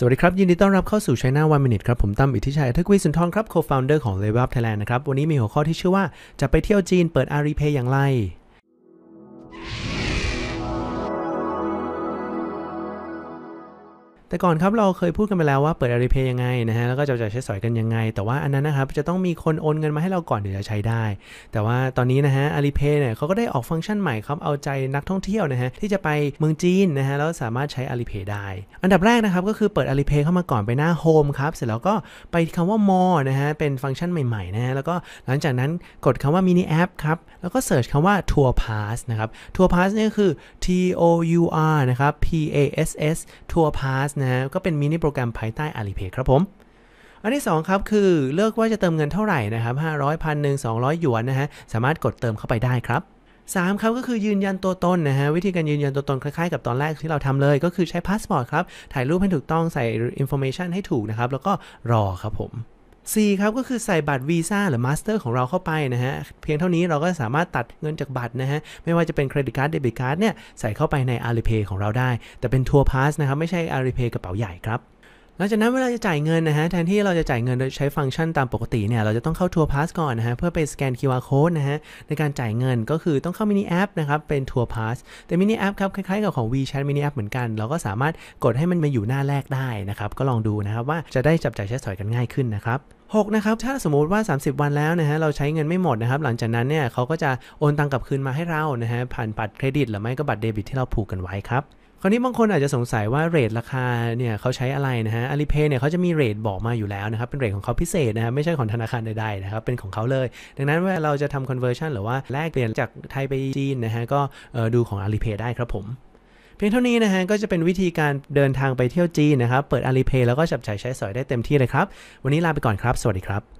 สวัสดีครับ ยินดีต้อนรับเข้าสู่ China One Minute ครับ ผมตั้มอิทธิชัยทักวีสุนทรครับ Co-founder ของ Level Up Thailand นะครับ วันนี้มีหัวข้อที่ชื่อว่าจะไปเที่ยวจีนเปิด Alipay อย่างไร แต่ก่อนครับเราเคยพูดกันไปแล้วว่าเปิด Alipay ยังไงนะฮะแล้วก็จะจ่ายใช้สอยกันยังไง แต่ว่าอันนั้นนะครับจะต้องมีคนโอนเงินมาให้เราก่อนถึงจะใช้ได้ แต่ว่าตอนนี้นะฮะ Alipay เนี่ยเขาก็ได้ออกฟังก์ชันใหม่ครับเอาใจนักท่องเที่ยวนะฮะที่จะไปเมืองจีนนะฮะแล้วสามารถใช้ Alipay ได้ อันดับแรกนะครับก็คือเปิด Alipay เข้ามาก่อนไปหน้า Home ครับเสร็จแล้วก็ไปคำว่า More นะฮะเป็นฟังก์ชันใหม่ๆนะฮะแล้วก็หลังจากนั้นกดคำว่า Mini App ครับแล้วก็เสิร์ชคำว่า Tour Pass นะครับ Tour Pass นี่คือ T O U R นะครับ P A S S Tour Pass นะฮะก็เป็นมินิโปรแกรมภายใต้ Alipay ครับผม อันที่ 2 ครับคือเลือกว่าจะเติมเงินเท่าไหร่นะครับ500พันหนึ่ง200หยวนนะฮะสามารถกดเติมเข้าไปได้ครับ3ครับก็คือยืนยันตัวตนนะฮะวิธีการยืนยันตัวตนคล้ายๆกับตอนแรกที่เราทำเลย ก็คือใช้พาสปอร์ตครับถ่ายรูปให้ถูกต้องใส่ information ให้ถูกนะครับแล้วก็รอครับผม 4ครับก็คือใส่บัตรวีซ่าหรือ Master ของเราเข้าไปนะฮะ เพียงเท่านี้เราก็สามารถตัดเงินจากบัตรนะฮะ ไม่ว่าจะเป็น credit card debit card เนี่ย ใส่เข้าไปใน Alipay ของเราได้ แต่เป็น Tour Pass นะครับ ไม่ใช่ Alipay กระเป๋าใหญ่ครับ หลังจากนั้นเวลาจะจ่ายเงินนะฮะแทนที่เราจะจ่ายเงินโดยใช้ฟังก์ชันตามปกติเนี่ยเราจะต้องเข้า Tour Pass ก่อนนะฮะเพื่อไปสแกน QR code นะฮะในการจ่ายเงินก็คือต้องเข้า mini app นะครับเป็น Tour Pass แต่ mini app ครับคล้ายๆกับของ WeChat mini app เหมือนกัน เราก็สามารถกดให้มันมาอยู่หน้าแรกได้นะครับก็ลองดูนะครับว่าจะได้จับจ่ายใช้สอยกันง่ายขึ้นนะครับ6นะครับถ้าสมมุติว่า 30 วันแล้วนะฮะเราใช้เงินไม่หมดนะครับหลังจากนั้นเนี่ยเขาก็จะโอนตังกลับคืนมาให้เรานะฮะผ่านบัตรเครดิตหรือไม่ก็บัตรเดบิตที่เราผูกกันไว้ครับ คราวนี้บางคนอาจจะสงสัยว่า rate ราคาเนี่ยเขาใช้อะไรนะฮะ Alipay เนี่ยเขาจะมี rate บอกมาอยู่แล้วนะครับเป็น rate ของเขาพิเศษนะฮะไม่ใช่ของธนาคารใดๆนะครับเป็นของเขาเลย ดังนั้นเวลาเราจะทำ conversion หรือว่าแลกเปลี่ยนจากไทยไปจีนนะฮะก็ดูของ Alipay ได้ครับผมเพียงเท่านี้นะฮะก็จะเป็นวิธีการเดินทางไปเที่ยวจีนนะครับ เปิด Alipay แล้วก็จับจ่ายใช้สอยได้เต็มที่เลยครับ วันนี้ลาไปก่อนครับ สวัสดีครับ